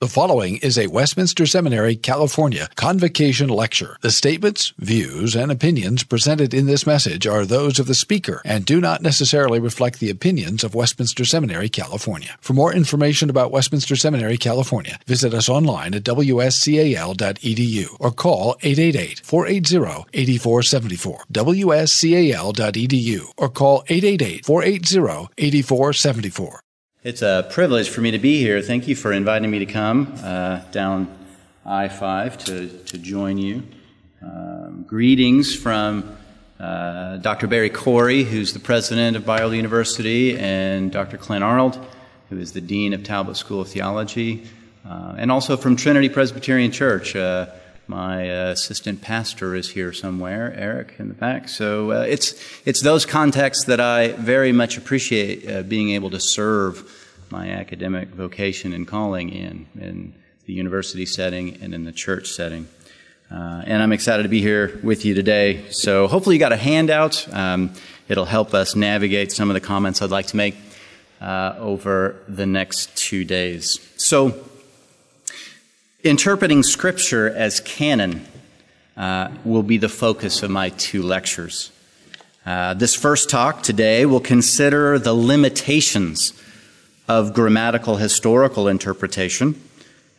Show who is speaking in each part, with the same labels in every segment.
Speaker 1: The following is a Westminster Seminary, California convocation lecture. The statements, views, and opinions presented in this message are those of the speaker and do not necessarily reflect the opinions of Westminster Seminary, California. For more information about Westminster Seminary, California, visit us online at wscal.edu or call 888-480-8474. wscal.edu or call 888-480-8474.
Speaker 2: It's a privilege for me to be here. Thank you for inviting me to come uh, down I 5 to, to join you. Um, greetings from uh, Dr. Barry Corey, who's the president of Biola University, and Dr. Clint Arnold, who is the dean of Talbot School of Theology, uh, and also from Trinity Presbyterian Church. Uh, my assistant pastor is here somewhere, Eric in the back. So uh, it's it's those contexts that I very much appreciate uh, being able to serve my academic vocation and calling in in the university setting and in the church setting. Uh, and I'm excited to be here with you today. So hopefully you got a handout. Um, it'll help us navigate some of the comments I'd like to make uh, over the next two days. So Interpreting Scripture as canon uh, will be the focus of my two lectures. Uh, this first talk today will consider the limitations of grammatical historical interpretation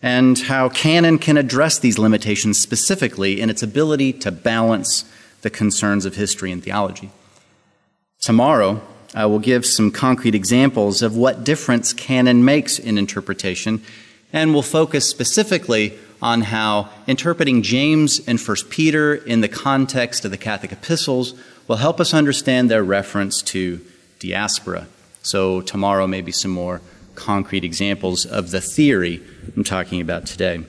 Speaker 2: and how canon can address these limitations specifically in its ability to balance the concerns of history and theology. Tomorrow, I will give some concrete examples of what difference canon makes in interpretation and we'll focus specifically on how interpreting James and 1 Peter in the context of the Catholic epistles will help us understand their reference to diaspora. So, tomorrow, maybe some more concrete examples of the theory I'm talking about today.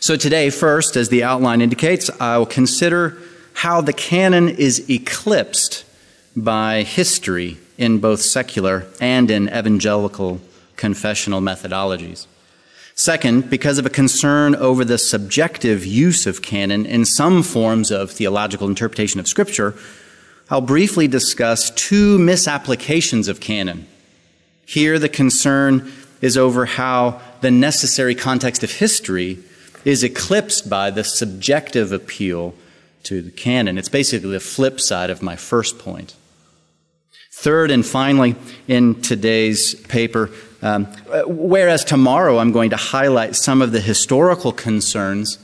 Speaker 2: So, today, first, as the outline indicates, I will consider how the canon is eclipsed by history in both secular and in evangelical confessional methodologies. Second, because of a concern over the subjective use of canon in some forms of theological interpretation of Scripture, I'll briefly discuss two misapplications of canon. Here, the concern is over how the necessary context of history is eclipsed by the subjective appeal to the canon. It's basically the flip side of my first point. Third and finally, in today's paper, um, whereas tomorrow I'm going to highlight some of the historical concerns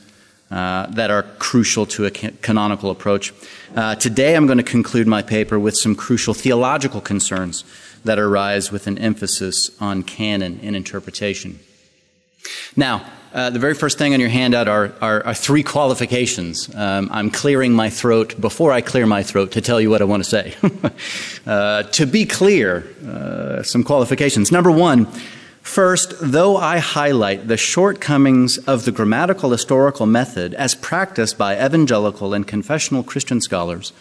Speaker 2: uh, that are crucial to a canonical approach. Uh, today I'm going to conclude my paper with some crucial theological concerns that arise with an emphasis on canon and interpretation. Now, uh, the very first thing on your handout are, are, are three qualifications. Um, I'm clearing my throat before I clear my throat to tell you what I want to say. uh, to be clear, uh, some qualifications. Number one, first, though I highlight the shortcomings of the grammatical historical method as practiced by evangelical and confessional Christian scholars,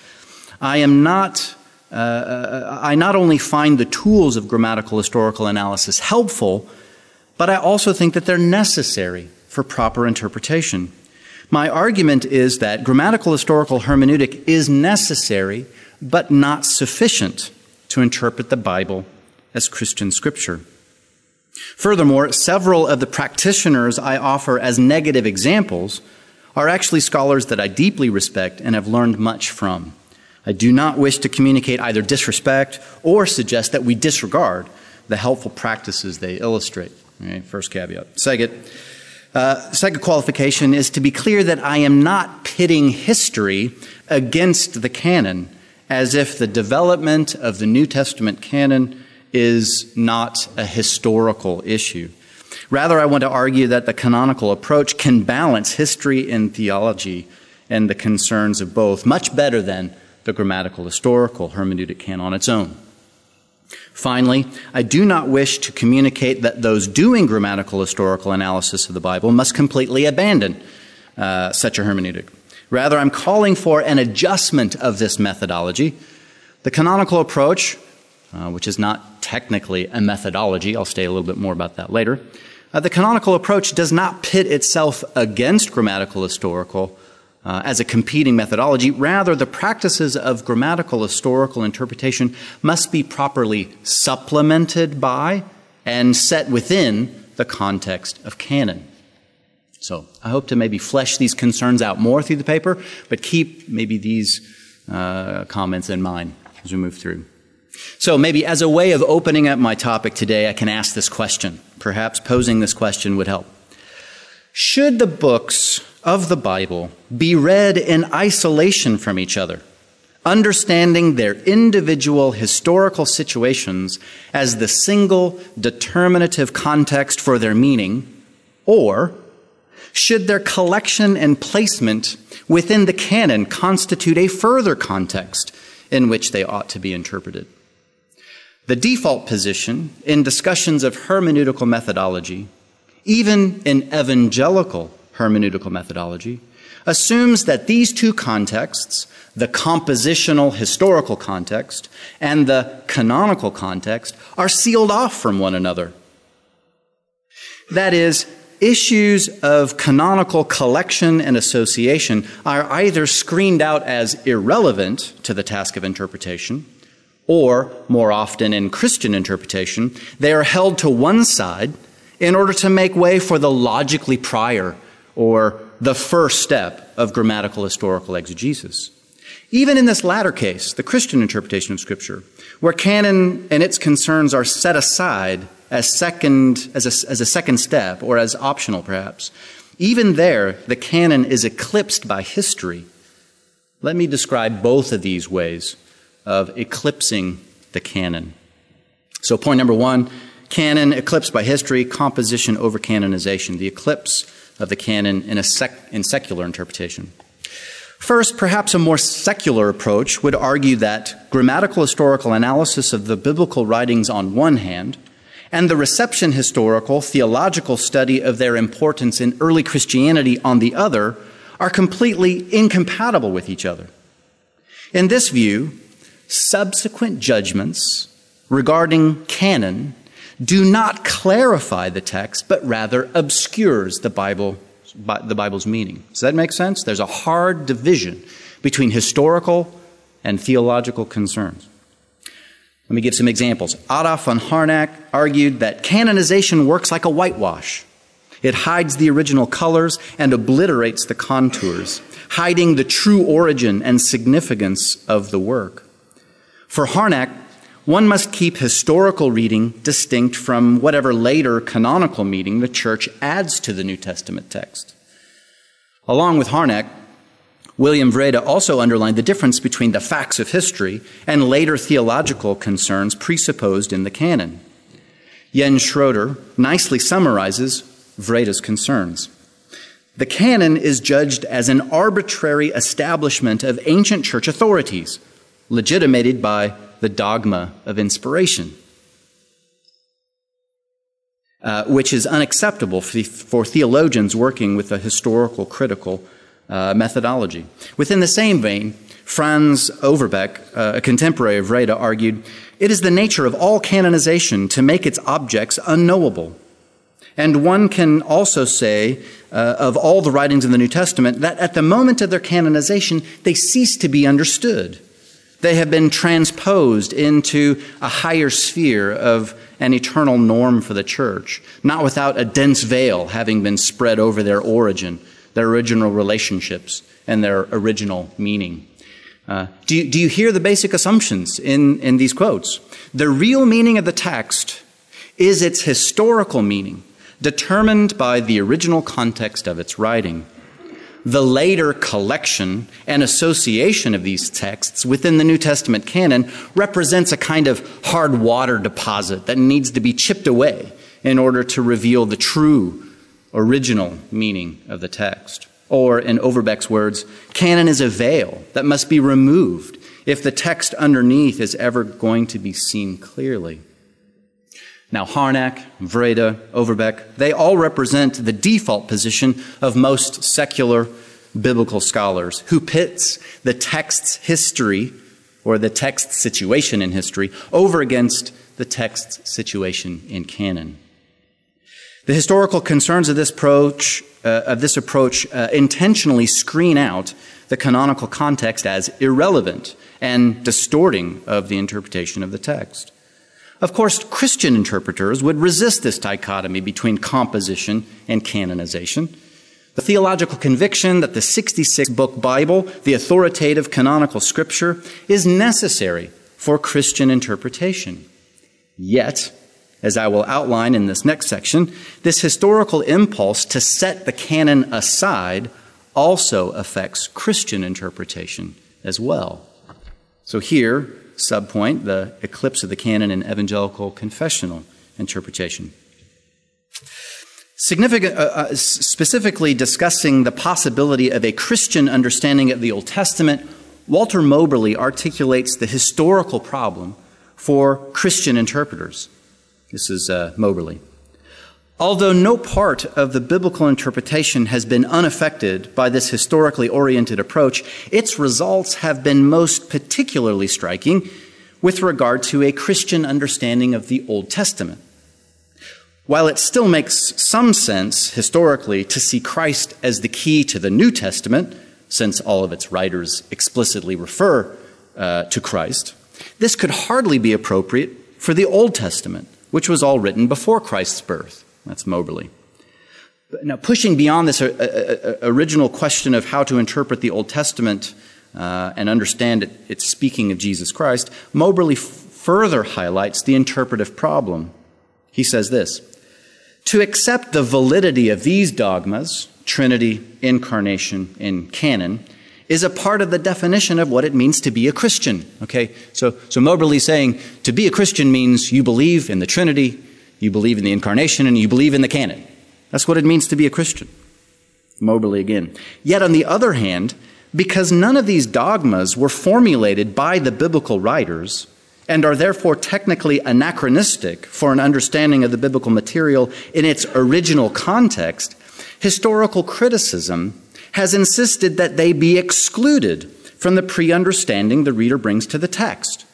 Speaker 2: I am not. Uh, uh, I not only find the tools of grammatical historical analysis helpful, but I also think that they're necessary for proper interpretation. My argument is that grammatical historical hermeneutic is necessary, but not sufficient to interpret the Bible as Christian scripture. Furthermore, several of the practitioners I offer as negative examples are actually scholars that I deeply respect and have learned much from. I do not wish to communicate either disrespect or suggest that we disregard the helpful practices they illustrate. Right, first caveat. Second, uh, second qualification is to be clear that I am not pitting history against the canon as if the development of the New Testament canon is not a historical issue. Rather, I want to argue that the canonical approach can balance history and theology and the concerns of both much better than the grammatical historical hermeneutic can on its own. Finally, I do not wish to communicate that those doing grammatical historical analysis of the Bible must completely abandon uh, such a hermeneutic. Rather, I'm calling for an adjustment of this methodology. The canonical approach, uh, which is not technically a methodology, I'll say a little bit more about that later. Uh, the canonical approach does not pit itself against grammatical historical uh, as a competing methodology. Rather, the practices of grammatical historical interpretation must be properly supplemented by and set within the context of canon. So I hope to maybe flesh these concerns out more through the paper, but keep maybe these uh, comments in mind as we move through. So maybe as a way of opening up my topic today, I can ask this question. Perhaps posing this question would help. Should the books of the Bible be read in isolation from each other, understanding their individual historical situations as the single determinative context for their meaning, or should their collection and placement within the canon constitute a further context in which they ought to be interpreted? The default position in discussions of hermeneutical methodology, even in evangelical hermeneutical methodology, assumes that these two contexts, the compositional historical context and the canonical context, are sealed off from one another. That is, issues of canonical collection and association are either screened out as irrelevant to the task of interpretation or, more often in Christian interpretation, they are held to one side in order to make way for the logically prior or the first step of grammatical historical exegesis. Even in this latter case, the Christian interpretation of Scripture, where canon and its concerns are set aside as second as a, as a second step or as optional perhaps, even there the canon is eclipsed by history. Let me describe both of these ways of eclipsing the canon. So, point number one canon eclipsed by history, composition over canonization, the eclipse of the canon in, a sec- in secular interpretation. First, perhaps a more secular approach would argue that grammatical historical analysis of the biblical writings on one hand, and the reception historical theological study of their importance in early Christianity on the other are completely incompatible with each other. In this view, subsequent judgments regarding canon do not clarify the text, but rather obscures the Bible, the Bible's meaning. Does that make sense? There's a hard division between historical and theological concerns. Let me give some examples. Adolf von Harnack argued that canonization works like a whitewash. It hides the original colors and obliterates the contours, hiding the true origin and significance of the work. For Harnack, one must keep historical reading distinct from whatever later canonical meaning the church adds to the New Testament text. Along with Harnack, William Wrede also underlined the difference between the facts of history and later theological concerns presupposed in the canon. Jens Schröter nicely summarizes Wrede's concerns. The canon is judged as an arbitrary establishment of ancient church authorities legitimated by the dogma of inspiration, uh, which is unacceptable for, for, theologians working with a historical critical uh, methodology. Within the same vein, Franz Overbeck, uh, a contemporary of Wrede, argued it is the nature of all canonization to make its objects unknowable. And one can also say uh, of all the writings in the New Testament that at the moment of their canonization, they cease to be understood. They have been transposed into a higher sphere of an eternal norm for the church, not without a dense veil having been spread over their origin, their original relationships, and their original meaning. Uh, do, you, do you hear the basic assumptions in, in these quotes? The real meaning of the text is its historical meaning, determined by the original context of its writing the later collection and association of these texts within the New Testament canon represents a kind of hard water deposit that needs to be chipped away in order to reveal the true original meaning of the text. Or, in Overbeck's words, canon is a veil that must be removed if the text underneath is ever going to be seen clearly. Now, Harnack, Wrede, Overbeck, they all represent the default position of most secular biblical scholars who pits the text's history or the text's situation in history over against the text's situation in canon. The historical concerns of this approach, uh, of this approach uh, intentionally screen out the canonical context as irrelevant and distorting of the interpretation of the text. Of course, Christian interpreters would resist this dichotomy between composition and canonization. The theological conviction that the 66 book Bible, the authoritative canonical scripture, is necessary for Christian interpretation. Yet, as I will outline in this next section, this historical impulse to set the canon aside also affects Christian interpretation as well. So here, subpoint, the eclipse of the canon in evangelical confessional interpretation. Significant, uh, uh, specifically discussing the possibility of a Christian understanding of the Old Testament, Walter Moberly articulates the historical problem for Christian interpreters. This is uh, Moberly. Although no part of the biblical interpretation has been unaffected by this historically oriented approach, its results have been most particularly striking with regard to a Christian understanding of the Old Testament. While it still makes some sense historically to see Christ as the key to the New Testament, since all of its writers explicitly refer uh, to Christ, this could hardly be appropriate for the Old Testament, which was all written before Christ's birth. That's Moberly. Now, pushing beyond this uh, uh, uh, original question of how to interpret the Old Testament and understand it, it's speaking of Jesus Christ, Moberly further highlights the interpretive problem. He says this to accept the validity of these dogmas, Trinity, incarnation, and canon, is a part of the definition of what it means to be a Christian. Okay? So, so Moberly's saying to be a Christian means you believe in the Trinity, you believe in the incarnation, and you believe in the canon. That's what it means to be a Christian. Moberly again. Yet on the other hand, because none of these dogmas were formulated by the biblical writers, and are therefore technically anachronistic for an understanding of the biblical material in its original context, historical criticism has insisted that they be excluded from the pre understanding the reader brings to the text.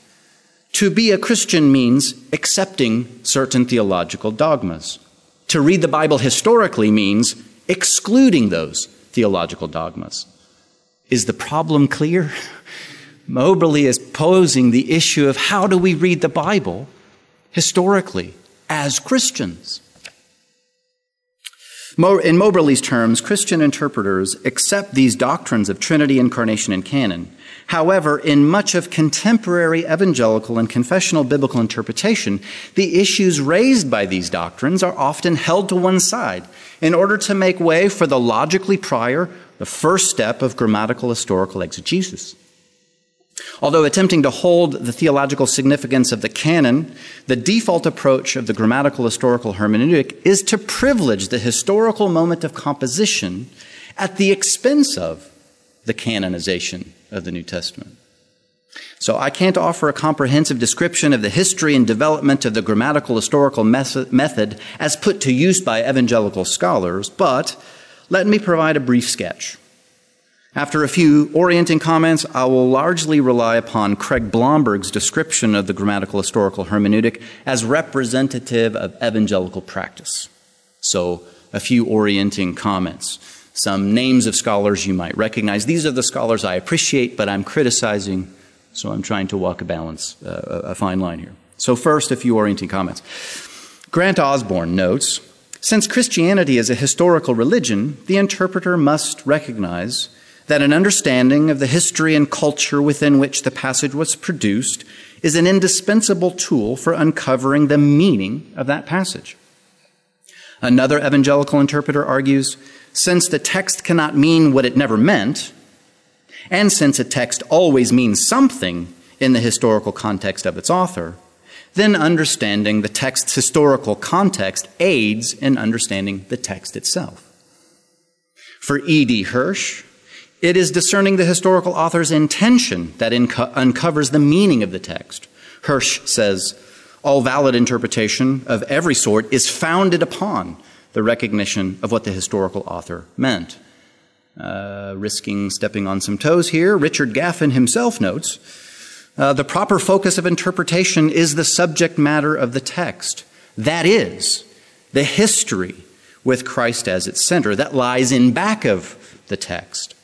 Speaker 2: To be a Christian means accepting certain theological dogmas. To read the Bible historically means excluding those theological dogmas. Is the problem clear? Moberly is posing the issue of how do we read the Bible historically as Christians? In Moberly's terms, Christian interpreters accept these doctrines of Trinity, incarnation, and canon. However, in much of contemporary evangelical and confessional biblical interpretation, the issues raised by these doctrines are often held to one side in order to make way for the logically prior, the first step of grammatical historical exegesis. Although attempting to hold the theological significance of the canon, the default approach of the grammatical historical hermeneutic is to privilege the historical moment of composition at the expense of the canonization of the New Testament. So I can't offer a comprehensive description of the history and development of the grammatical historical method as put to use by evangelical scholars, but let me provide a brief sketch. After a few orienting comments, I will largely rely upon Craig Blomberg's description of the grammatical historical hermeneutic as representative of evangelical practice. So, a few orienting comments. Some names of scholars you might recognize. These are the scholars I appreciate, but I'm criticizing, so I'm trying to walk a balance, uh, a fine line here. So, first, a few orienting comments. Grant Osborne notes Since Christianity is a historical religion, the interpreter must recognize that an understanding of the history and culture within which the passage was produced is an indispensable tool for uncovering the meaning of that passage. Another evangelical interpreter argues since the text cannot mean what it never meant, and since a text always means something in the historical context of its author, then understanding the text's historical context aids in understanding the text itself. For E.D. Hirsch, it is discerning the historical author's intention that inco- uncovers the meaning of the text. Hirsch says, all valid interpretation of every sort is founded upon the recognition of what the historical author meant. Uh, risking stepping on some toes here, Richard Gaffin himself notes uh, the proper focus of interpretation is the subject matter of the text. That is, the history with Christ as its center that lies in back of the text.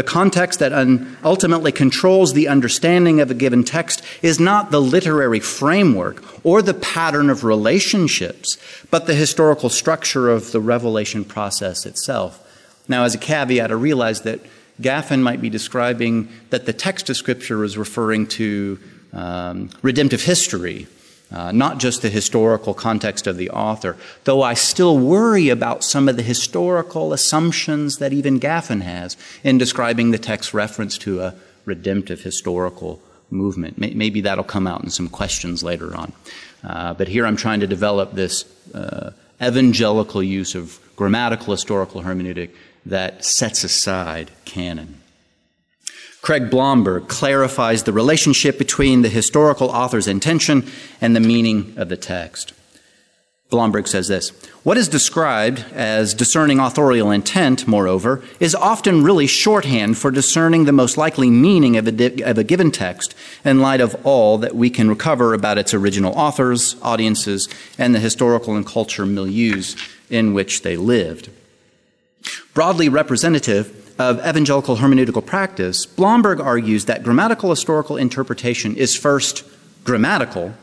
Speaker 2: The context that un- ultimately controls the understanding of a given text is not the literary framework or the pattern of relationships, but the historical structure of the revelation process itself. Now, as a caveat, I realize that Gaffin might be describing that the text of Scripture is referring to um, redemptive history uh, not just the historical context of the author, though I still worry about some of the historical assumptions that even Gaffin has in describing the text reference to a redemptive historical movement. Maybe that'll come out in some questions later on. Uh, but here I'm trying to develop this uh, evangelical use of grammatical historical hermeneutic that sets aside canon. Craig Blomberg clarifies the relationship between the historical author's intention and the meaning of the text. Blomberg says this What is described as discerning authorial intent, moreover, is often really shorthand for discerning the most likely meaning of a, di- of a given text in light of all that we can recover about its original authors, audiences, and the historical and cultural milieus in which they lived. Broadly representative of evangelical hermeneutical practice, Blomberg argues that grammatical historical interpretation is first grammatical,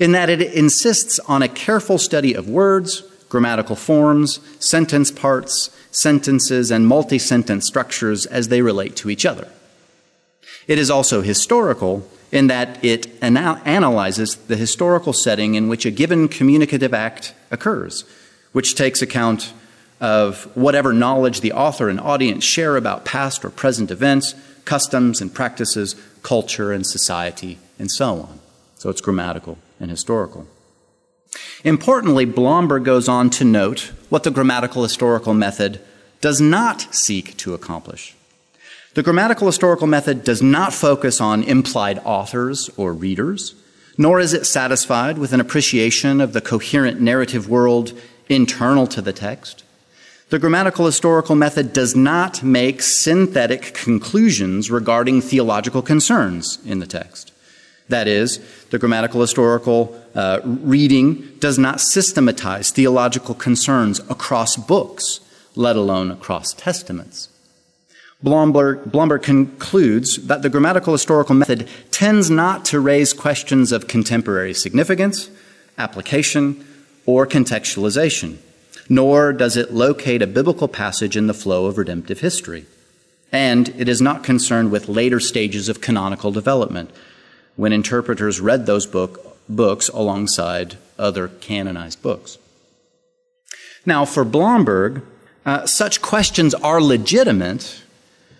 Speaker 2: in that it insists on a careful study of words, grammatical forms, sentence parts, sentences, and multi sentence structures as they relate to each other. It is also historical in that it ana- analyzes the historical setting in which a given communicative act occurs, which takes account of whatever knowledge the author and audience share about past or present events, customs and practices, culture and society, and so on. So it's grammatical and historical. Importantly, Blomberg goes on to note what the grammatical historical method does not seek to accomplish. The grammatical historical method does not focus on implied authors or readers, nor is it satisfied with an appreciation of the coherent narrative world internal to the text. The grammatical historical method does not make synthetic conclusions regarding theological concerns in the text. That is, the grammatical historical uh, reading does not systematize theological concerns across books, let alone across testaments. Blomberg, Blomberg concludes that the grammatical historical method tends not to raise questions of contemporary significance, application, or contextualization nor does it locate a biblical passage in the flow of redemptive history. And it is not concerned with later stages of canonical development when interpreters read those book, books alongside other canonized books. Now, for Blomberg, uh, such questions are legitimate,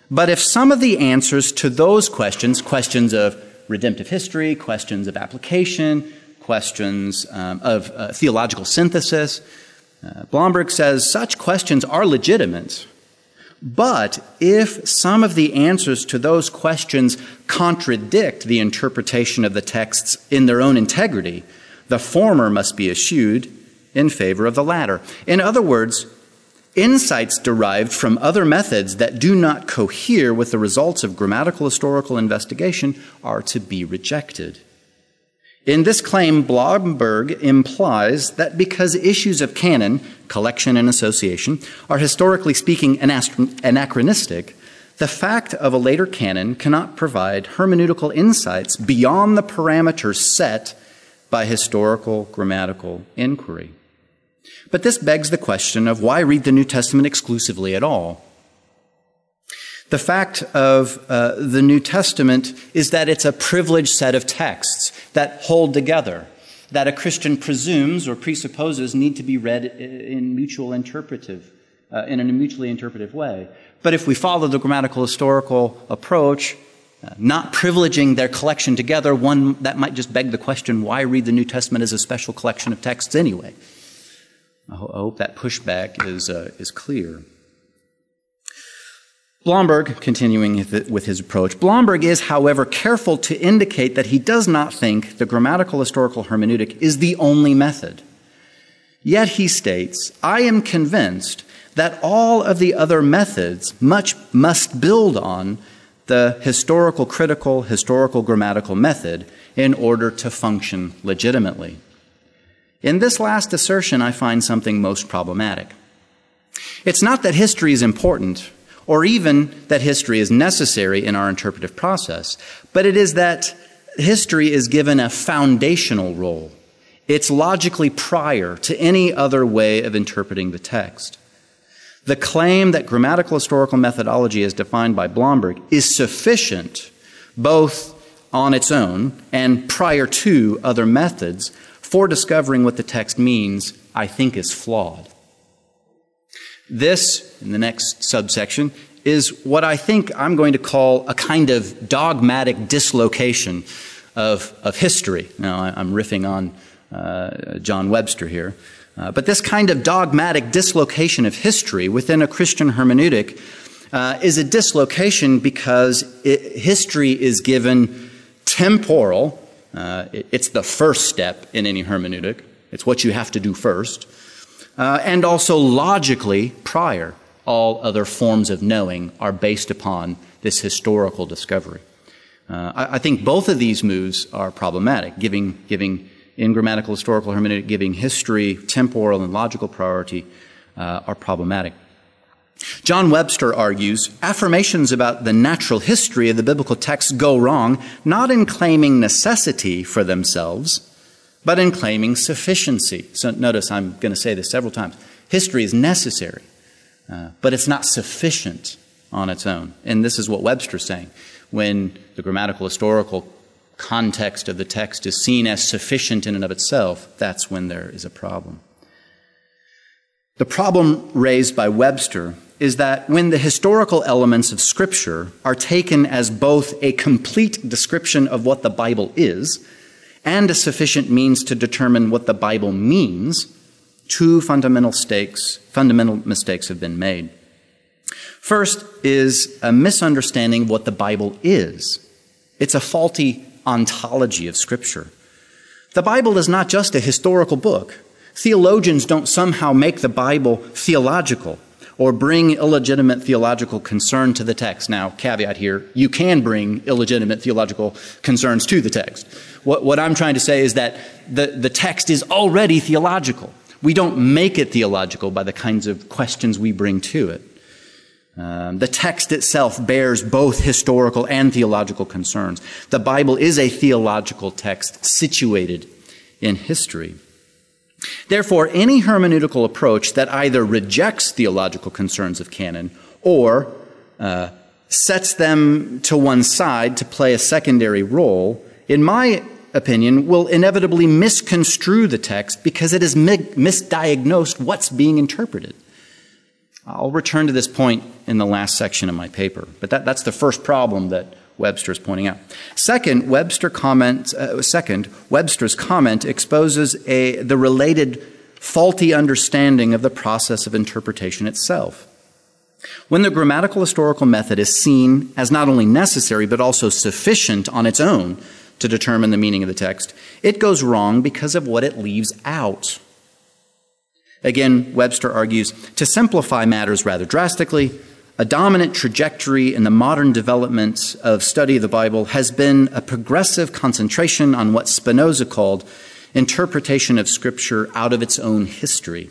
Speaker 2: but if some of the answers to those questions, questions of redemptive history, questions of application, questions um, of uh, theological synthesis, uh, Blomberg says such questions are legitimate, but if some of the answers to those questions contradict the interpretation of the texts in their own integrity, the former must be eschewed in favor of the latter. In other words, insights derived from other methods that do not cohere with the results of grammatical historical investigation are to be rejected. In this claim, Blomberg implies that because issues of canon, collection, and association are historically speaking anachronistic, the fact of a later canon cannot provide hermeneutical insights beyond the parameters set by historical grammatical inquiry. But this begs the question of why read the New Testament exclusively at all? The fact of uh, the New Testament is that it's a privileged set of texts that hold together, that a Christian presumes or presupposes need to be read in mutual interpretive, uh, in a mutually interpretive way. But if we follow the grammatical historical approach, uh, not privileging their collection together, one that might just beg the question why read the New Testament as a special collection of texts anyway? I, hope that pushback is, uh, is clear. Blomberg, continuing with his approach, Blomberg is, however, careful to indicate that he does not think the grammatical historical hermeneutic is the only method. Yet he states, I am convinced that all of the other methods much must build on the historical critical, historical grammatical method in order to function legitimately. In this last assertion, I find something most problematic. It's not that history is important or even that history is necessary in our interpretive process, but it is that history is given a foundational role. It's logically prior to any other way of interpreting the text. The claim that grammatical historical methodology as defined by Blomberg is sufficient both on its own and prior to other methods for discovering what the text means, I think is flawed. This, in the next subsection, is what I think I'm going to call a kind of dogmatic dislocation of, of history. Now, I, am riffing on uh, John Webster here. Uh, but this kind of dogmatic dislocation of history within a Christian hermeneutic uh, is a dislocation because it, history is given temporal. Uh, it, it's the first step in any hermeneutic. It's what you have to do first. Uh, and also logically prior. All other forms of knowing are based upon this historical discovery. Uh, I, I, think both of these moves are problematic, giving, giving in grammatical historical hermeneutic, giving history temporal and logical priority uh, are problematic. John Webster argues affirmations about the natural history of the biblical text go wrong not in claiming necessity for themselves, but in claiming sufficiency. So notice I'm going to say this several times. History is necessary, uh, but it's not sufficient on its own. And this is what Webster's saying. When the grammatical historical context of the text is seen as sufficient in and of itself, that's when there is a problem. The problem raised by Webster is that when the historical elements of Scripture are taken as both a complete description of what the Bible is and a sufficient means to determine what the Bible means, two fundamental stakes, fundamental mistakes have been made. First is a misunderstanding of what the Bible is. It's a faulty ontology of Scripture. The Bible is not just a historical book. Theologians don't somehow make the Bible theological or bring illegitimate theological concern to the text. Now, caveat here, you can bring illegitimate theological concerns to the text. What, what I'm trying to say is that the, the text is already theological. We don't make it theological by the kinds of questions we bring to it. Um, the text itself bears both historical and theological concerns. The Bible is a theological text situated in history. Therefore, any hermeneutical approach that either rejects theological concerns of canon or uh, sets them to one side to play a secondary role, in my opinion, will inevitably misconstrue the text because it has misdiagnosed what's being interpreted. I'll return to this point in the last section of my paper, but that, that's the first problem that Webster is pointing out. Second, Webster comment, uh, second, Webster's comment exposes a, the related faulty understanding of the process of interpretation itself. When the grammatical historical method is seen as not only necessary but also sufficient on its own to determine the meaning of the text, it goes wrong because of what it leaves out. Again, Webster argues to simplify matters rather drastically, a dominant trajectory in the modern development of study of the Bible has been a progressive concentration on what Spinoza called interpretation of Scripture out of its own history.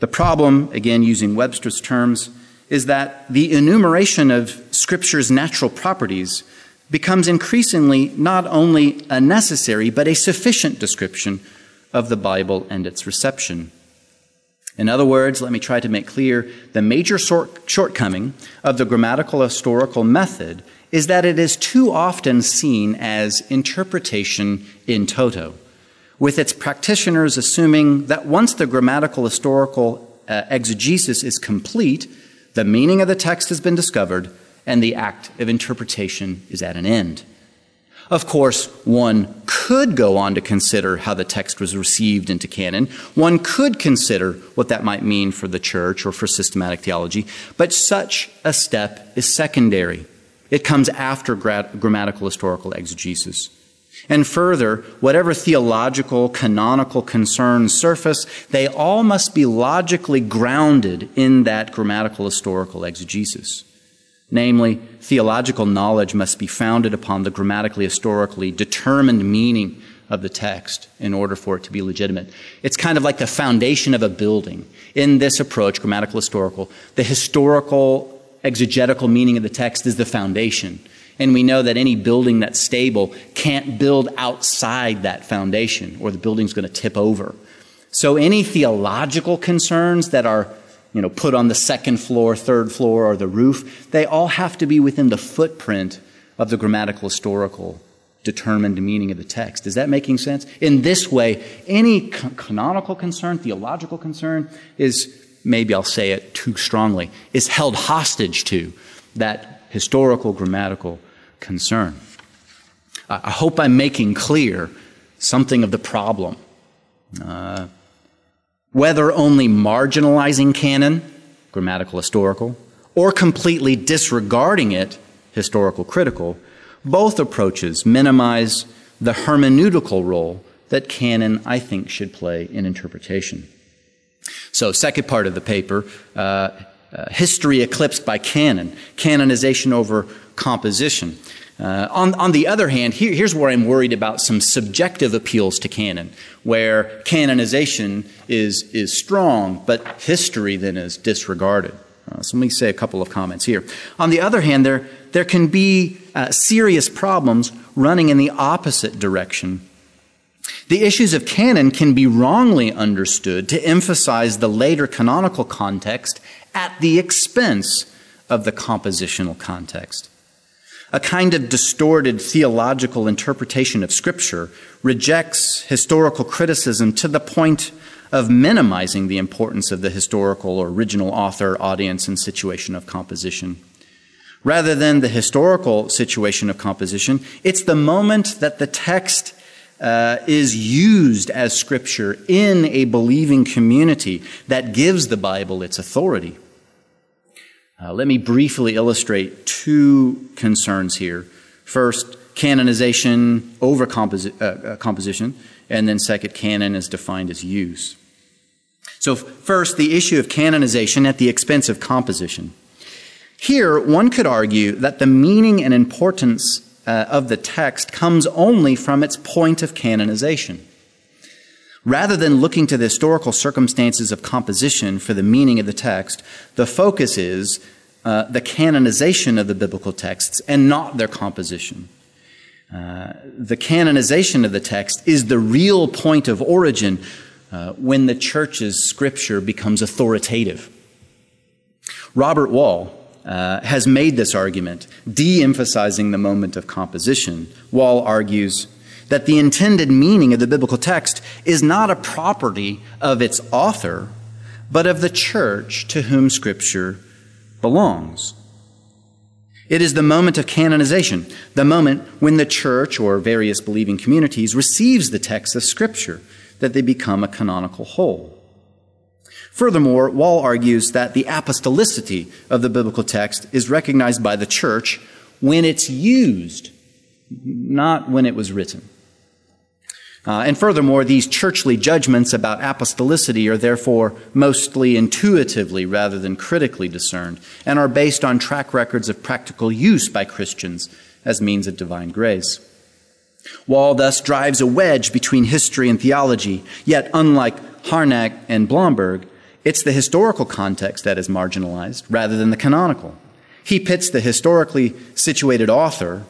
Speaker 2: The problem, again using Webster's terms, is that the enumeration of Scripture's natural properties becomes increasingly not only a necessary but a sufficient description of the Bible and its reception. In other words, let me try to make clear the major shortcoming of the grammatical historical method is that it is too often seen as interpretation in toto, with its practitioners assuming that once the grammatical historical uh, exegesis is complete, the meaning of the text has been discovered and the act of interpretation is at an end. Of course, one could go on to consider how the text was received into canon. One could consider what that might mean for the church or for systematic theology, but such a step is secondary. It comes after grammatical historical exegesis. And further, whatever theological, canonical concerns surface, they all must be logically grounded in that grammatical historical exegesis. Namely, theological knowledge must be founded upon the grammatically historically determined meaning of the text in order for it to be legitimate. It's kind of like the foundation of a building. In this approach, grammatical historical, the historical exegetical meaning of the text is the foundation. And we know that any building that's stable can't build outside that foundation or the building's going to tip over. So any theological concerns that are you know, put on the second floor, third floor, or the roof, they all have to be within the footprint of the grammatical historical determined meaning of the text. Is that making sense? In this way, any canonical concern, theological concern, is, maybe I'll say it too strongly, is held hostage to that historical grammatical concern. I hope I'm making clear something of the problem. Uh, whether only marginalizing canon, grammatical historical, or completely disregarding it, historical critical, both approaches minimize the hermeneutical role that canon, I think, should play in interpretation. So, second part of the paper uh, uh, history eclipsed by canon, canonization over composition. Uh, on, on the other hand, here, here's where I'm worried about some subjective appeals to canon, where canonization is, is strong, but history then is disregarded. Uh, so let me say a couple of comments here. On the other hand, there, there can be uh, serious problems running in the opposite direction. The issues of canon can be wrongly understood to emphasize the later canonical context at the expense of the compositional context. A kind of distorted theological interpretation of Scripture rejects historical criticism to the point of minimizing the importance of the historical or original author, audience, and situation of composition. Rather than the historical situation of composition, it's the moment that the text uh, is used as Scripture in a believing community that gives the Bible its authority. Uh, let me briefly illustrate two concerns here. First, canonization over composi- uh, uh, composition, and then second, canon is defined as use. So, first, the issue of canonization at the expense of composition. Here, one could argue that the meaning and importance uh, of the text comes only from its point of canonization. Rather than looking to the historical circumstances of composition for the meaning of the text, the focus is uh, the canonization of the biblical texts and not their composition. Uh, the canonization of the text is the real point of origin uh, when the church's scripture becomes authoritative. Robert Wall uh, has made this argument, de emphasizing the moment of composition. Wall argues that the intended meaning of the biblical text is not a property of its author, but of the church to whom Scripture belongs. It is the moment of canonization, the moment when the church or various believing communities receives the text of Scripture, that they become a canonical whole. Furthermore, Wall argues that the apostolicity of the biblical text is recognized by the church when it's used, not when it was written. Uh, and furthermore, these churchly judgments about apostolicity are therefore mostly intuitively rather than critically discerned and are based on track records of practical use by Christians as means of divine grace. Wall thus drives a wedge between history and theology, yet unlike Harnack and Blomberg, it's the historical context that is marginalized rather than the canonical. He pits the historically situated author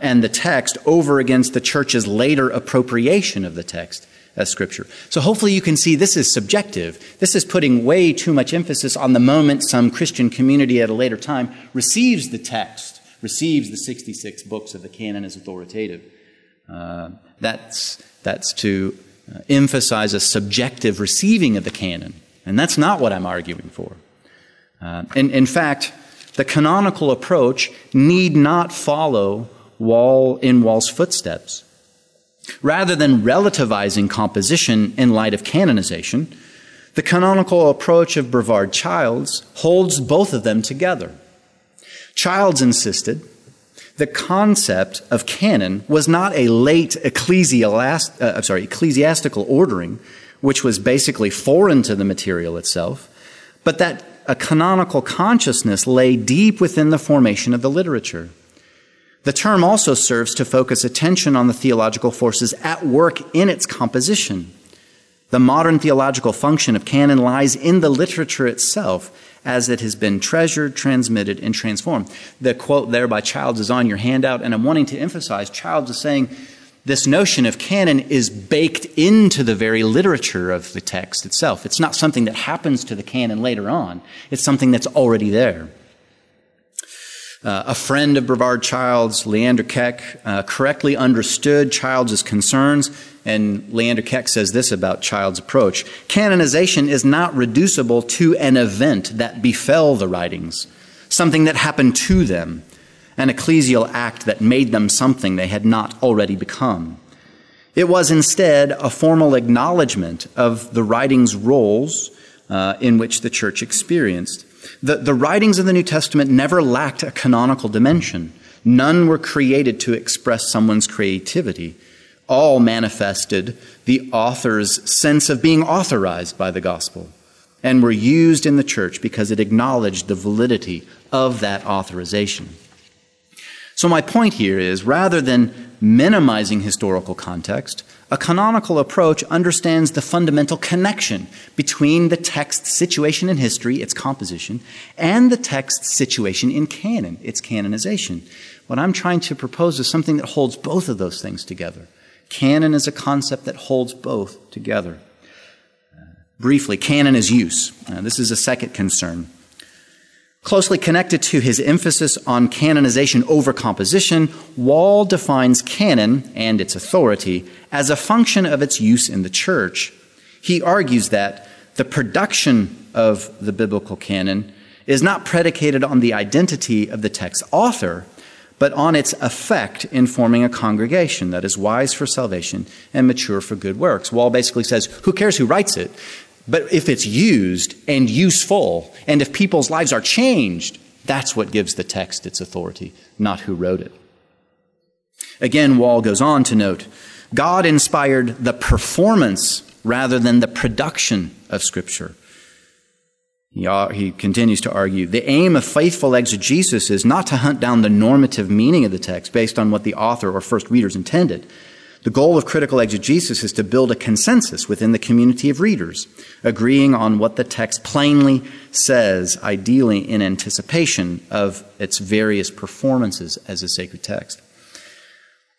Speaker 2: and the text over against the church's later appropriation of the text as scripture. So hopefully you can see this is subjective. This is putting way too much emphasis on the moment some Christian community at a later time receives the text, receives the 66 books of the canon as authoritative. Uh, that's, that's to uh, emphasize a subjective receiving of the canon. And that's not what I'm arguing for. Uh, in, in fact, the canonical approach need not follow Wall in Wall's footsteps. Rather than relativizing composition in light of canonization, the canonical approach of Brevard Childs holds both of them together. Childs insisted the concept of canon was not a late ecclesiast- uh, sorry, ecclesiastical ordering, which was basically foreign to the material itself, but that a canonical consciousness lay deep within the formation of the literature. The term also serves to focus attention on the theological forces at work in its composition. The modern theological function of canon lies in the literature itself as it has been treasured, transmitted, and transformed. The quote there by Childs is on your handout, and I'm wanting to emphasize Childs is saying this notion of canon is baked into the very literature of the text itself. It's not something that happens to the canon later on, it's something that's already there. Uh, a friend of Brevard Childs, Leander Keck, uh, correctly understood Childs' concerns, and Leander Keck says this about Childs' approach Canonization is not reducible to an event that befell the writings, something that happened to them, an ecclesial act that made them something they had not already become. It was instead a formal acknowledgement of the writings' roles uh, in which the church experienced. The, the writings of the New Testament never lacked a canonical dimension. None were created to express someone's creativity. All manifested the author's sense of being authorized by the gospel and were used in the church because it acknowledged the validity of that authorization. So, my point here is rather than minimizing historical context, a canonical approach understands the fundamental connection between the text's situation in history, its composition, and the text's situation in canon, its canonization. What I'm trying to propose is something that holds both of those things together. Canon is a concept that holds both together. Briefly, canon is use. Uh, this is a second concern. Closely connected to his emphasis on canonization over composition, Wall defines canon and its authority as a function of its use in the church. He argues that the production of the biblical canon is not predicated on the identity of the text author, but on its effect in forming a congregation that is wise for salvation and mature for good works. Wall basically says, who cares who writes it? But if it's used and useful, and if people's lives are changed, that's what gives the text its authority, not who wrote it. Again, Wall goes on to note God inspired the performance rather than the production of Scripture. He, he continues to argue the aim of faithful exegesis is not to hunt down the normative meaning of the text based on what the author or first readers intended the goal of critical exegesis is to build a consensus within the community of readers, agreeing on what the text plainly says, ideally in anticipation of its various performances as a sacred text.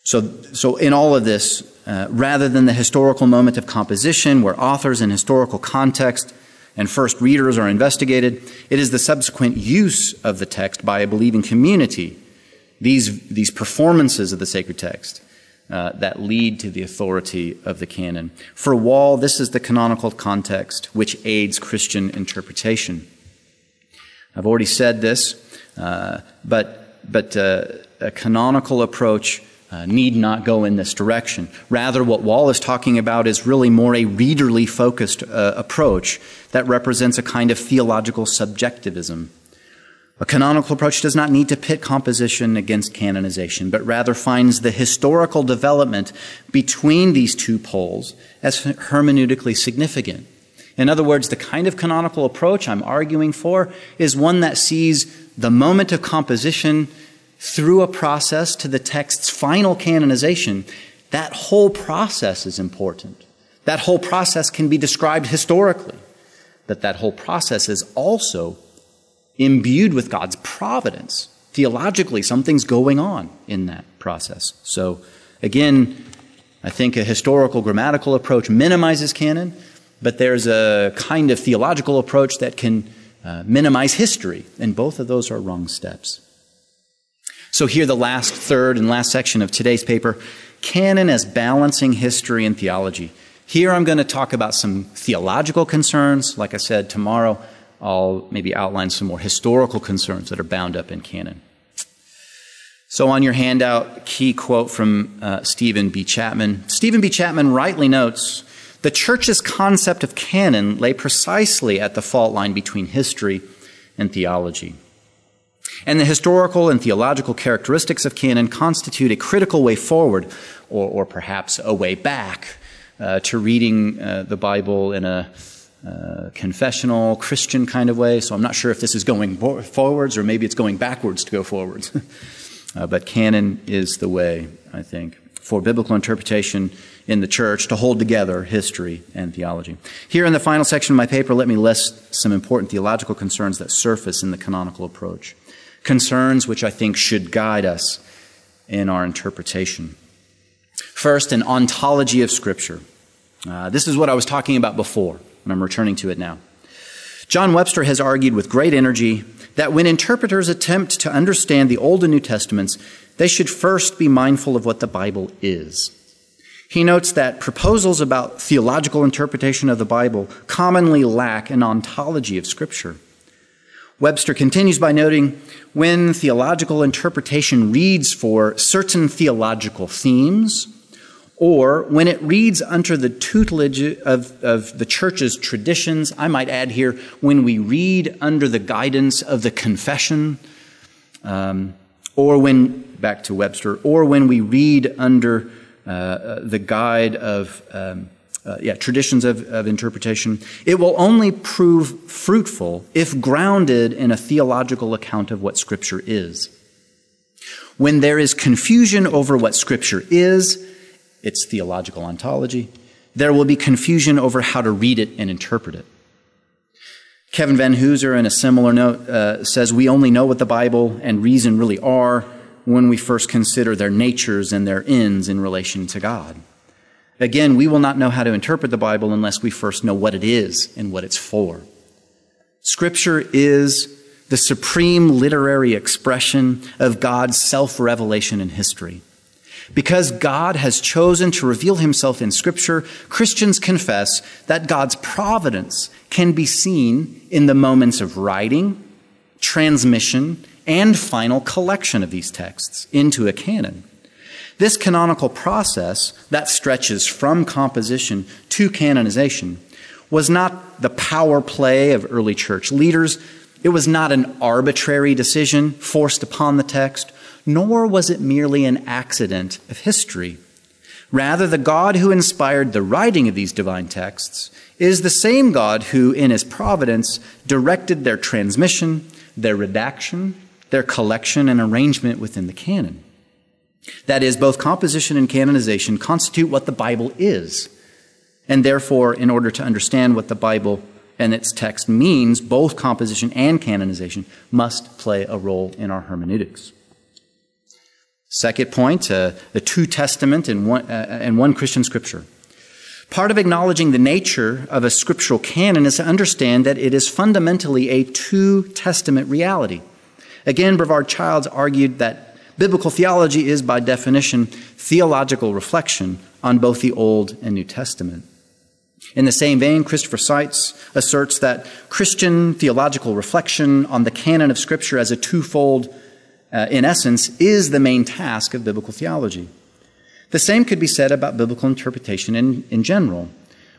Speaker 2: So, so in all of this, uh, rather than the historical moment of composition where authors in historical context and first readers are investigated, it is the subsequent use of the text by a believing community, these, these performances of the sacred text, uh, that lead to the authority of the canon. For Wall, this is the canonical context which aids Christian interpretation. I've already said this, uh, but, but uh, a canonical approach uh, need not go in this direction. Rather, what Wall is talking about is really more a readerly focused uh, approach that represents a kind of theological subjectivism. A canonical approach does not need to pit composition against canonization, but rather finds the historical development between these two poles as hermeneutically significant. In other words, the kind of canonical approach I'm arguing for is one that sees the moment of composition through a process to the text's final canonization. That whole process is important. That whole process can be described historically, but that whole process is also imbued with God's providence. Theologically, something's going on in that process. So, again, I think a historical grammatical approach minimizes canon, but there's a kind of theological approach that can uh, minimize history, and both of those are wrong steps. So, here, the last third and last section of today's paper canon as balancing history and theology. Here, I'm going to talk about some theological concerns. Like I said, tomorrow, I'll maybe outline some more historical concerns that are bound up in canon. So, on your handout, key quote from uh, Stephen B. Chapman. Stephen B. Chapman rightly notes the church's concept of canon lay precisely at the fault line between history and theology. And the historical and theological characteristics of canon constitute a critical way forward, or, or perhaps a way back, uh, to reading uh, the Bible in a uh, confessional Christian kind of way. So I'm not sure if this is going forwards or maybe it's going backwards to go forwards. Uh, but canon is the way, I think, for biblical interpretation in the church to hold together history and theology. Here in the final section of my paper, let me list some important theological concerns that surface in the canonical approach. Concerns which I think should guide us in our interpretation. First, an ontology of Scripture. Uh, this is what I was talking about before, and I'm returning to it now. John Webster has argued with great energy that when interpreters attempt to understand the Old and New Testaments, they should first be mindful of what the Bible is. He notes that proposals about theological interpretation of the Bible commonly lack an ontology of Scripture. Webster continues by noting when theological interpretation reads for certain theological themes, or when it reads under the tutelage of, of the church's traditions, I might add here, when we read under the guidance of the confession, um, or when, back to Webster, or when we read under uh, uh, the guide of um, uh, yeah, traditions of, of interpretation, it will only prove fruitful if grounded in a theological account of what Scripture is. When there is confusion over what Scripture is, its theological ontology, there will be confusion over how to read it and interpret it. Kevin Vanhoozer, in a similar note, uh, says we only know what the Bible and reason really are when we first consider their natures and their ends in relation to God. Again, we will not know how to interpret the Bible unless we first know what it is and what it's for. Scripture is the supreme literary expression of God's self revelation in history. Because God has chosen to reveal himself in Scripture, Christians confess that God's providence can be seen in the moments of writing, transmission, and final collection of these texts into a canon. This canonical process that stretches from composition to canonization was not the power play of early church leaders. It was not an arbitrary decision forced upon the text nor was it merely an accident of history. Rather, the God who inspired the writing of these divine texts is the same God who, in his providence, directed their transmission, their redaction, their collection, and arrangement within the canon. That is, both composition and canonization constitute what the Bible is. And therefore, in order to understand what the Bible and its text means, both composition and canonization must play a role in our hermeneutics. Second point, uh, the two testament and one, uh, and one Christian scripture. Part of acknowledging the nature of a scriptural canon is to understand that it is fundamentally a two testament reality. Again, Brevard Childs argued that biblical theology is, by definition, theological reflection on both the Old and New Testament. In the same vein, Christopher Seitz asserts that Christian theological reflection on the canon of Scripture as a twofold uh, in essence, is the main task of biblical theology. The same could be said about biblical interpretation in, in general.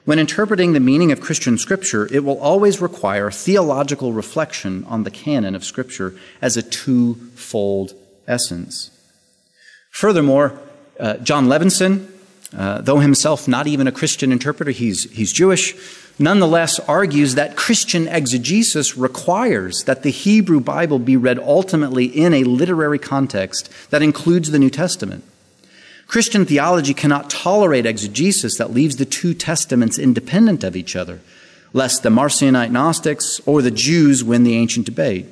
Speaker 2: When interpreting the meaning of Christian Scripture, it will always require theological reflection on the canon of Scripture as a twofold essence. Furthermore, uh, Jon Levenson, uh, though himself not even a Christian interpreter, he's, he's Jewish, nonetheless argues that Christian exegesis requires that the Hebrew Bible be read ultimately in a literary context that includes the New Testament. Christian theology cannot tolerate exegesis that leaves the two testaments independent of each other, lest the Marcionite Gnostics or the Jews win the ancient debate.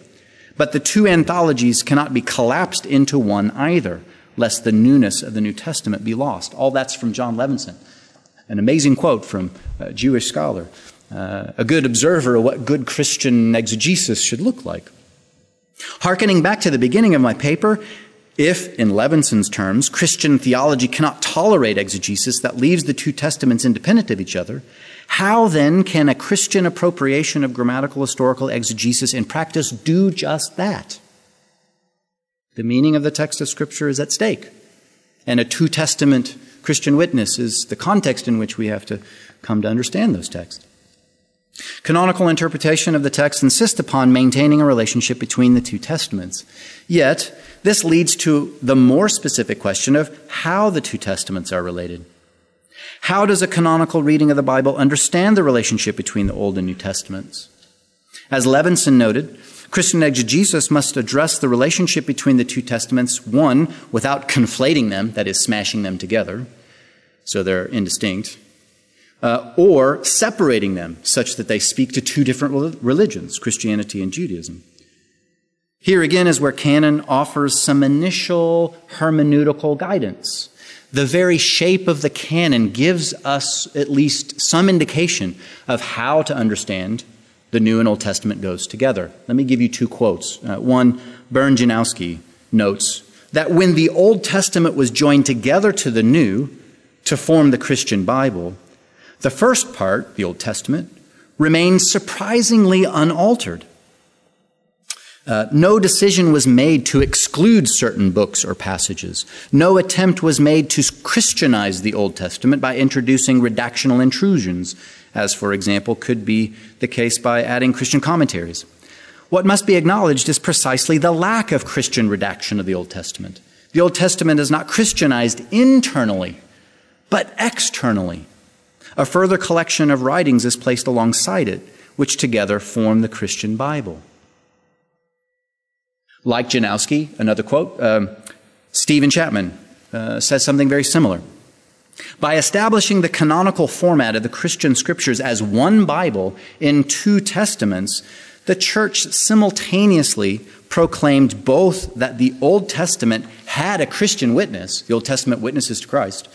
Speaker 2: But the two anthologies cannot be collapsed into one either, lest the newness of the New Testament be lost. All that's from Jon Levenson. An amazing quote from a Jewish scholar, uh, a good observer of what good Christian exegesis should look like. Harkening back to the beginning of my paper, if, in Levenson's terms, Christian theology cannot tolerate exegesis that leaves the two testaments independent of each other, how then can a Christian appropriation of grammatical historical exegesis in practice do just that? The meaning of the text of Scripture is at stake, and a two testament Christian witness is the context in which we have to come to understand those texts. Canonical interpretation of the text insists upon maintaining a relationship between the two testaments. Yet, this leads to the more specific question of how the two testaments are related. How does a canonical reading of the Bible understand the relationship between the Old and New Testaments? As Levenson noted, Christian exegesis must address the relationship between the two testaments, one, without conflating them, that is, smashing them together, so they're indistinct, uh, or separating them such that they speak to two different religions, Christianity and Judaism. Here again is where canon offers some initial hermeneutical guidance. The very shape of the canon gives us at least some indication of how to understand the New and Old Testament goes together. Let me give you two quotes. Uh, one, Bernd Janowski notes that when the Old Testament was joined together to the New to form the Christian Bible, the first part, the Old Testament, remains surprisingly unaltered. Uh, no decision was made to exclude certain books or passages. No attempt was made to Christianize the Old Testament by introducing redactional intrusions, as, for example, could be the case by adding Christian commentaries. What must be acknowledged is precisely the lack of Christian redaction of the Old Testament. The Old Testament is not Christianized internally, but externally. A further collection of writings is placed alongside it, which together form the Christian Bible. Like Janowski, another quote, um, Stephen Chapman uh, says something very similar. By establishing the canonical format of the Christian scriptures as one Bible in two testaments, the church simultaneously proclaimed both that the Old Testament had a Christian witness, the Old Testament witnesses to Christ,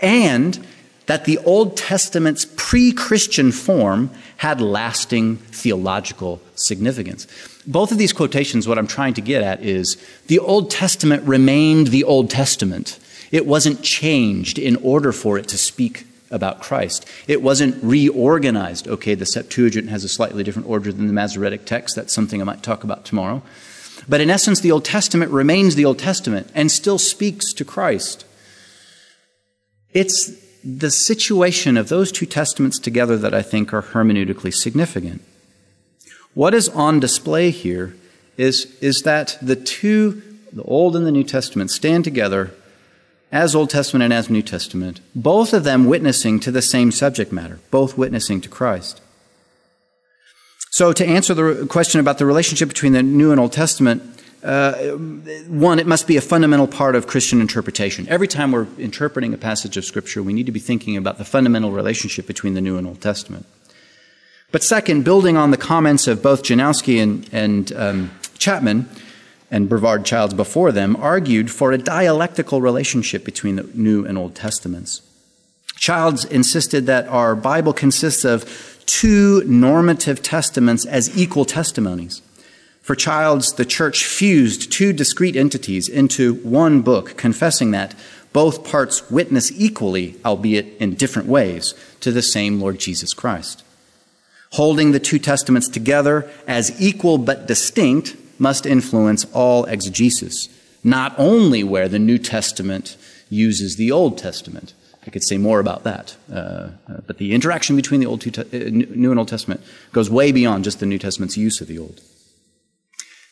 Speaker 2: and that the Old Testament's pre Christian form had lasting theological significance. Both of these quotations, what I'm trying to get at is the Old Testament remained the Old Testament. It wasn't changed in order for it to speak about Christ. It wasn't reorganized. Okay, the Septuagint has a slightly different order than the Masoretic text. That's something I might talk about tomorrow. But in essence, the Old Testament remains the Old Testament and still speaks to Christ. It's the situation of those two testaments together that I think are hermeneutically significant. What is on display here is, is that the two, the Old and the New Testament, stand together as Old Testament and as New Testament, both of them witnessing to the same subject matter, both witnessing to Christ. So, to answer the question about the relationship between the New and Old Testament, uh, one, it must be a fundamental part of Christian interpretation. Every time we're interpreting a passage of Scripture, we need to be thinking about the fundamental relationship between the New and Old Testament. But second, building on the comments of both Janowski and, and um, Chapman, and Brevard Childs before them, argued for a dialectical relationship between the New and Old Testaments. Childs insisted that our Bible consists of two normative testaments as equal testimonies. For Childs, the church fused two discrete entities into one book, confessing that both parts witness equally, albeit in different ways, to the same Lord Jesus Christ. Holding the two testaments together as equal but distinct must influence all exegesis, not only where the New Testament uses the Old Testament. I could say more about that. Uh, uh, but the interaction between the Old, uh, New and Old Testament goes way beyond just the New Testament's use of the Old.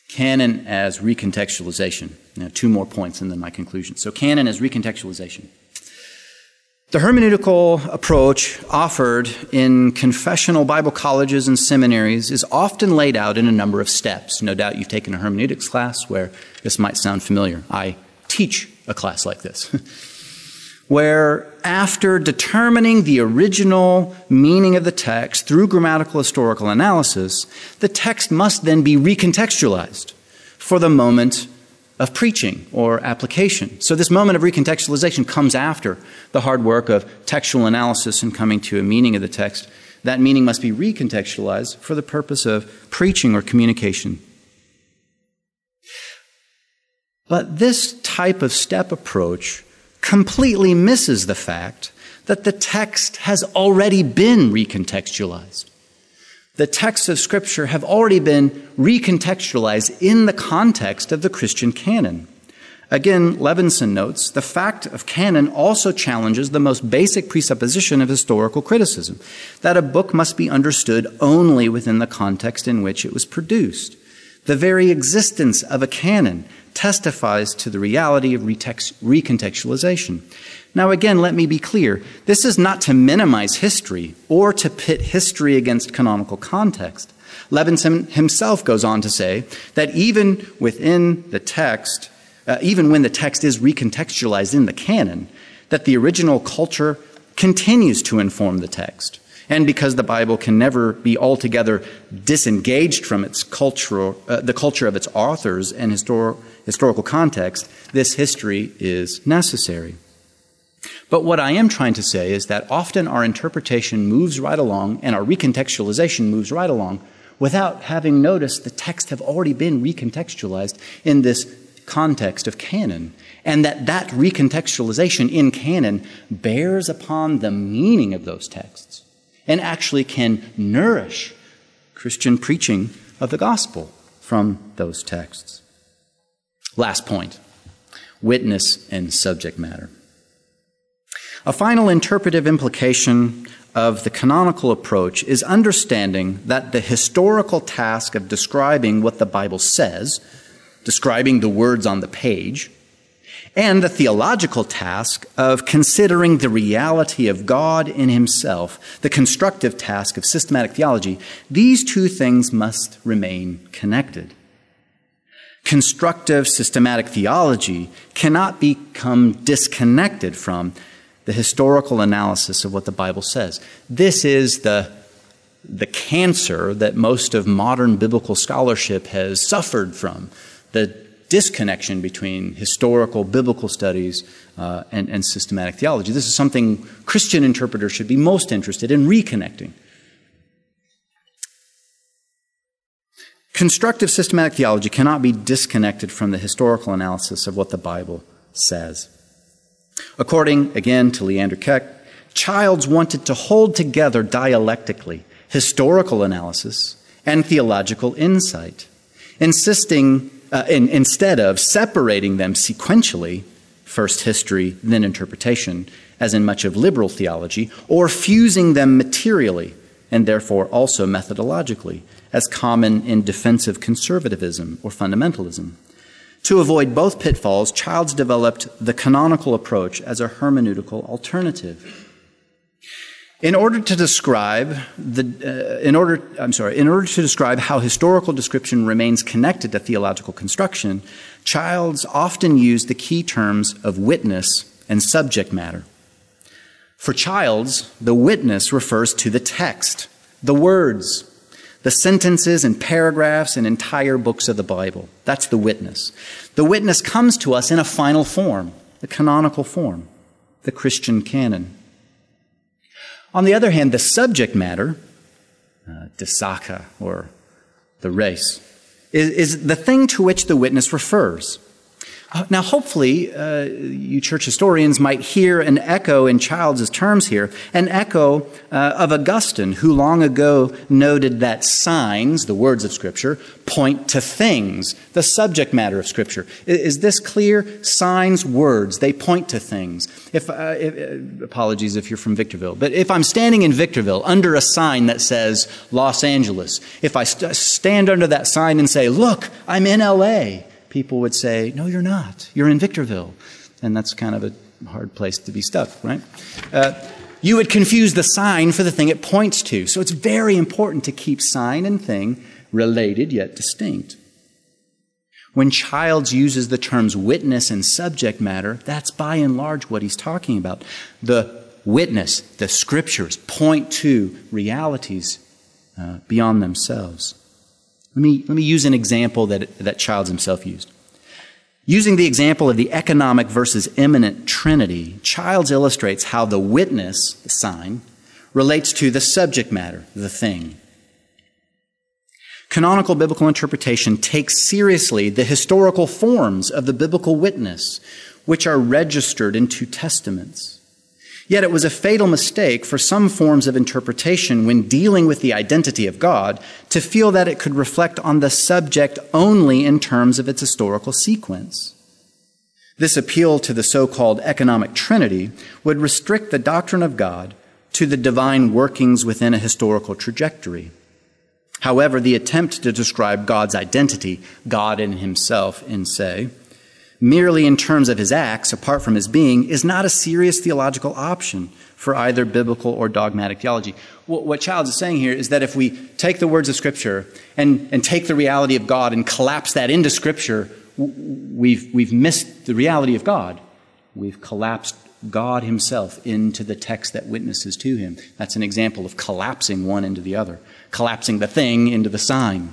Speaker 2: Canon as recontextualization. Now, two more points and then my conclusion. So, canon as recontextualization. The hermeneutical approach offered in confessional Bible colleges and seminaries is often laid out in a number of steps. No doubt you've taken a hermeneutics class where this might sound familiar. I teach a class like this. where after determining the original meaning of the text through grammatical historical analysis, the text must then be recontextualized for the moment of preaching or application. So, this moment of recontextualization comes after the hard work of textual analysis and coming to a meaning of the text. That meaning must be recontextualized for the purpose of preaching or communication. But this type of step approach completely misses the fact that the text has already been recontextualized. The texts of Scripture have already been recontextualized in the context of the Christian canon. Again, Levenson notes the fact of canon also challenges the most basic presupposition of historical criticism that a book must be understood only within the context in which it was produced. The very existence of a canon testifies to the reality of recontextualization. Now, again, let me be clear. This is not to minimize history or to pit history against canonical context. Levenson himself goes on to say that even within the text, uh, even when the text is recontextualized in the canon, that the original culture continues to inform the text. And because the Bible can never be altogether disengaged from its cultural, uh, the culture of its authors and histor- historical context, this history is necessary. But what I am trying to say is that often our interpretation moves right along and our recontextualization moves right along without having noticed the text have already been recontextualized in this context of canon and that that recontextualization in canon bears upon the meaning of those texts and actually can nourish Christian preaching of the gospel from those texts. Last point witness and subject matter. A final interpretive implication of the canonical approach is understanding that the historical task of describing what the Bible says, describing the words on the page, and the theological task of considering the reality of God in Himself, the constructive task of systematic theology, these two things must remain connected. Constructive systematic theology cannot become disconnected from the historical analysis of what the Bible says. This is the, the cancer that most of modern biblical scholarship has suffered from the disconnection between historical biblical studies uh, and, and systematic theology. This is something Christian interpreters should be most interested in reconnecting. Constructive systematic theology cannot be disconnected from the historical analysis of what the Bible says. According, again, to Leander Keck, Childs wanted to hold together dialectically historical analysis and theological insight, insisting uh, in, instead of separating them sequentially, first history, then interpretation, as in much of liberal theology, or fusing them materially and therefore also methodologically, as common in defensive conservatism or fundamentalism. To avoid both pitfalls, Childs developed the canonical approach as a hermeneutical alternative. In order to describe the, uh, in order, I'm sorry, in order to describe how historical description remains connected to theological construction, Childs often used the key terms of witness and subject matter. For Childs, the witness refers to the text, the words, the sentences and paragraphs and entire books of the Bible. That's the witness. The witness comes to us in a final form, the canonical form, the Christian canon. On the other hand, the subject matter, uh, die Sache, or the res, is, is the thing to which the witness refers. Uh, now, hopefully, uh, you church historians might hear an echo in Childs' terms here, an echo uh, of Augustine, who long ago noted that signs, the words of Scripture, point to things, the subject matter of Scripture. Is, is this clear? Signs, words, they point to things. If, uh, if, uh, apologies if you're from Victorville, but if I'm standing in Victorville under a sign that says Los Angeles, if I st- stand under that sign and say, Look, I'm in LA people would say, No, you're not. You're in Victorville. And that's kind of a hard place to be stuck, right? Uh, you would confuse the sign for the thing it points to. So it's very important to keep sign and thing related yet distinct. When Childs uses the terms witness and subject matter, that's by and large what he's talking about. The witness, the scriptures, point to realities uh, beyond themselves. Let me, let me use an example that, that Childs himself used. Using the example of the economic versus immanent trinity, Childs illustrates how the witness, the sign, relates to the subject matter, the thing. Canonical biblical interpretation takes seriously the historical forms of the biblical witness, which are registered in two testaments. Yet it was a fatal mistake for some forms of interpretation when dealing with the identity of God to feel that it could reflect on the subject only in terms of its historical sequence. This appeal to the so called economic trinity would restrict the doctrine of God to the divine workings within a historical trajectory. However, the attempt to describe God's identity, God in himself, in say, merely in terms of his acts, apart from his being, is not a serious theological option for either biblical or dogmatic theology. What Childs is saying here is that if we take the words of Scripture and, and take the reality of God and collapse that into Scripture, we've, we've missed the reality of God. We've collapsed God Himself into the text that witnesses to Him. That's an example of collapsing one into the other, collapsing the thing into the sign.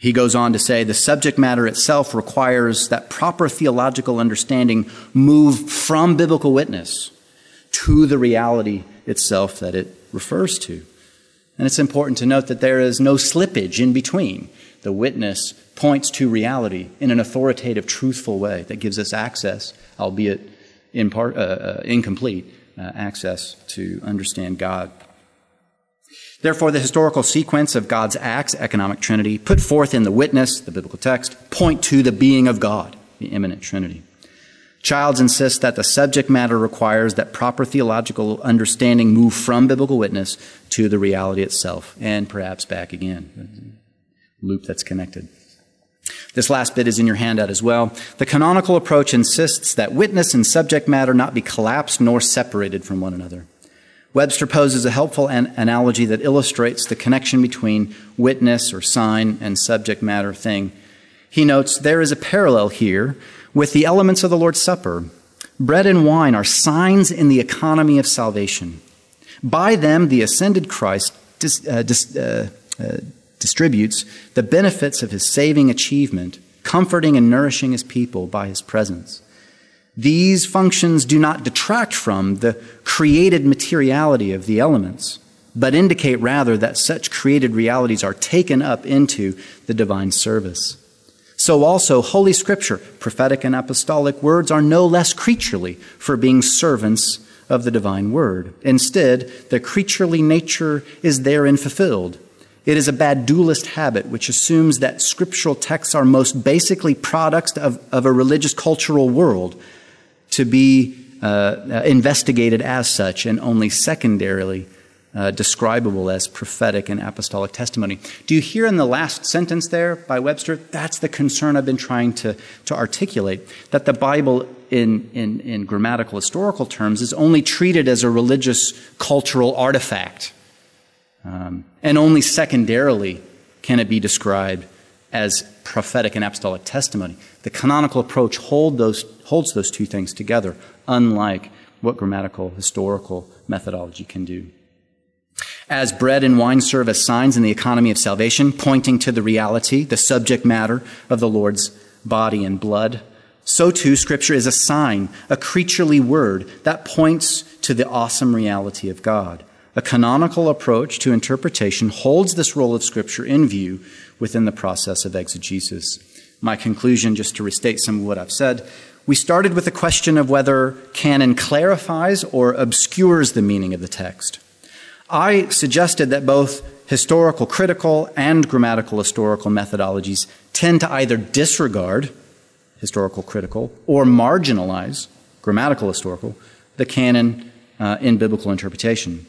Speaker 2: He goes on to say the subject matter itself requires that proper theological understanding move from biblical witness to the reality itself that it refers to. And it's important to note that there is no slippage in between. The witness points to reality in an authoritative, truthful way that gives us access, albeit in part, uh, uh, incomplete, uh, access to understand God. Therefore, the historical sequence of God's acts, economic trinity, put forth in the witness, the biblical text, point to the being of God, the immanent trinity. Childs insists that the subject matter requires that proper theological understanding move from biblical witness to the reality itself, and perhaps back again. Loop that's connected. This last bit is in your handout as well. The canonical approach insists that witness and subject matter not be collapsed nor separated from one another. Webster poses a helpful an- analogy that illustrates the connection between witness or sign and subject matter thing. He notes there is a parallel here with the elements of the Lord's Supper. Bread and wine are signs in the economy of salvation. By them, the ascended Christ dis- uh, dis- uh, uh, distributes the benefits of his saving achievement, comforting and nourishing his people by his presence. These functions do not detract from the created materiality of the elements, but indicate rather that such created realities are taken up into the divine service. So also, Holy Scripture, prophetic and apostolic words, are no less creaturely for being servants of the divine word. Instead, the creaturely nature is therein fulfilled. It is a bad dualist habit which assumes that scriptural texts are most basically products of, of a religious cultural world to be uh, investigated as such and only secondarily uh, describable as prophetic and apostolic testimony. Do you hear in the last sentence there by Webster? That's the concern I've been trying to, to articulate that the Bible, in, in, in grammatical historical terms, is only treated as a religious cultural artifact. Um, and only secondarily can it be described as prophetic and apostolic testimony. The canonical approach hold those, holds those two things together, unlike what grammatical historical methodology can do. As bread and wine serve as signs in the economy of salvation, pointing to the reality, the subject matter of the Lord's body and blood, so too Scripture is a sign, a creaturely word that points to the awesome reality of God. A canonical approach to interpretation holds this role of Scripture in view within the process of exegesis. My conclusion, just to restate some of what I've said, we started with the question of whether canon clarifies or obscures the meaning of the text. I suggested that both historical critical and grammatical historical methodologies tend to either disregard historical critical or marginalize grammatical historical the canon uh, in biblical interpretation.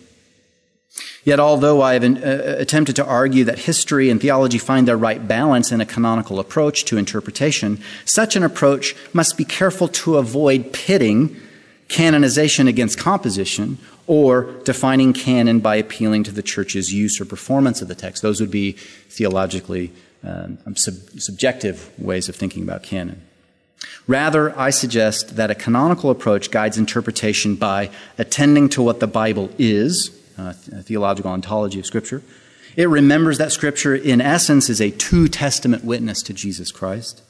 Speaker 2: Yet, although I have uh, attempted to argue that history and theology find their right balance in a canonical approach to interpretation, such an approach must be careful to avoid pitting canonization against composition or defining canon by appealing to the church's use or performance of the text. Those would be theologically um, sub- subjective ways of thinking about canon. Rather, I suggest that a canonical approach guides interpretation by attending to what the Bible is uh, theological ontology of Scripture. It remembers that Scripture, in essence, is a two testament witness to Jesus Christ.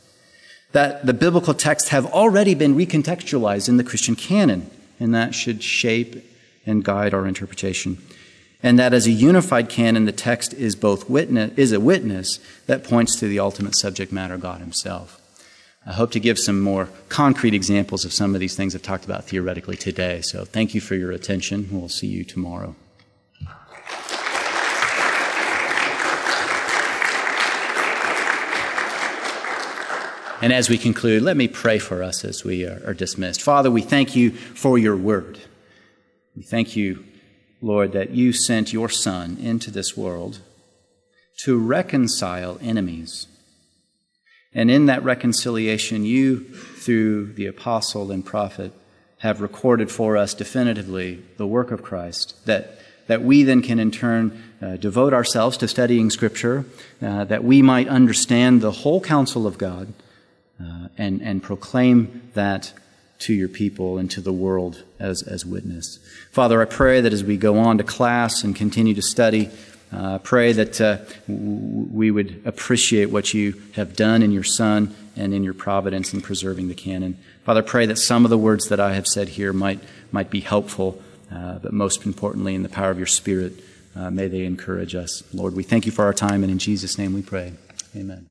Speaker 2: That the biblical texts have already been recontextualized in the Christian canon, and that should shape and guide our interpretation. And that as a unified canon, the text is both witness, is a witness that points to the ultimate subject matter, God Himself. I hope to give some more concrete examples of some of these things I've talked about theoretically today. So thank you for your attention. We'll see you tomorrow. And as we conclude, let me pray for us as we are, dismissed. Father, we thank you for your word. We thank you, Lord, that you sent your Son into this world to reconcile enemies And in that reconciliation, you, through the apostle and prophet, have recorded for us definitively the work of Christ, that, that we then can in turn uh, devote ourselves to studying Scripture, uh, that we might understand the whole counsel of God uh, and, and proclaim that to your people and to the world as, as witness. Father, I pray that as we go on to class and continue to study, uh, pray that uh, we would appreciate what you have done in your Son and in your providence in preserving the canon. Father, pray that some of the words that I have said here might, might be helpful, uh, but most importantly, in the power of your Spirit, uh, may they encourage us. Lord, we thank you for our time, and in Jesus' name we pray. Amen.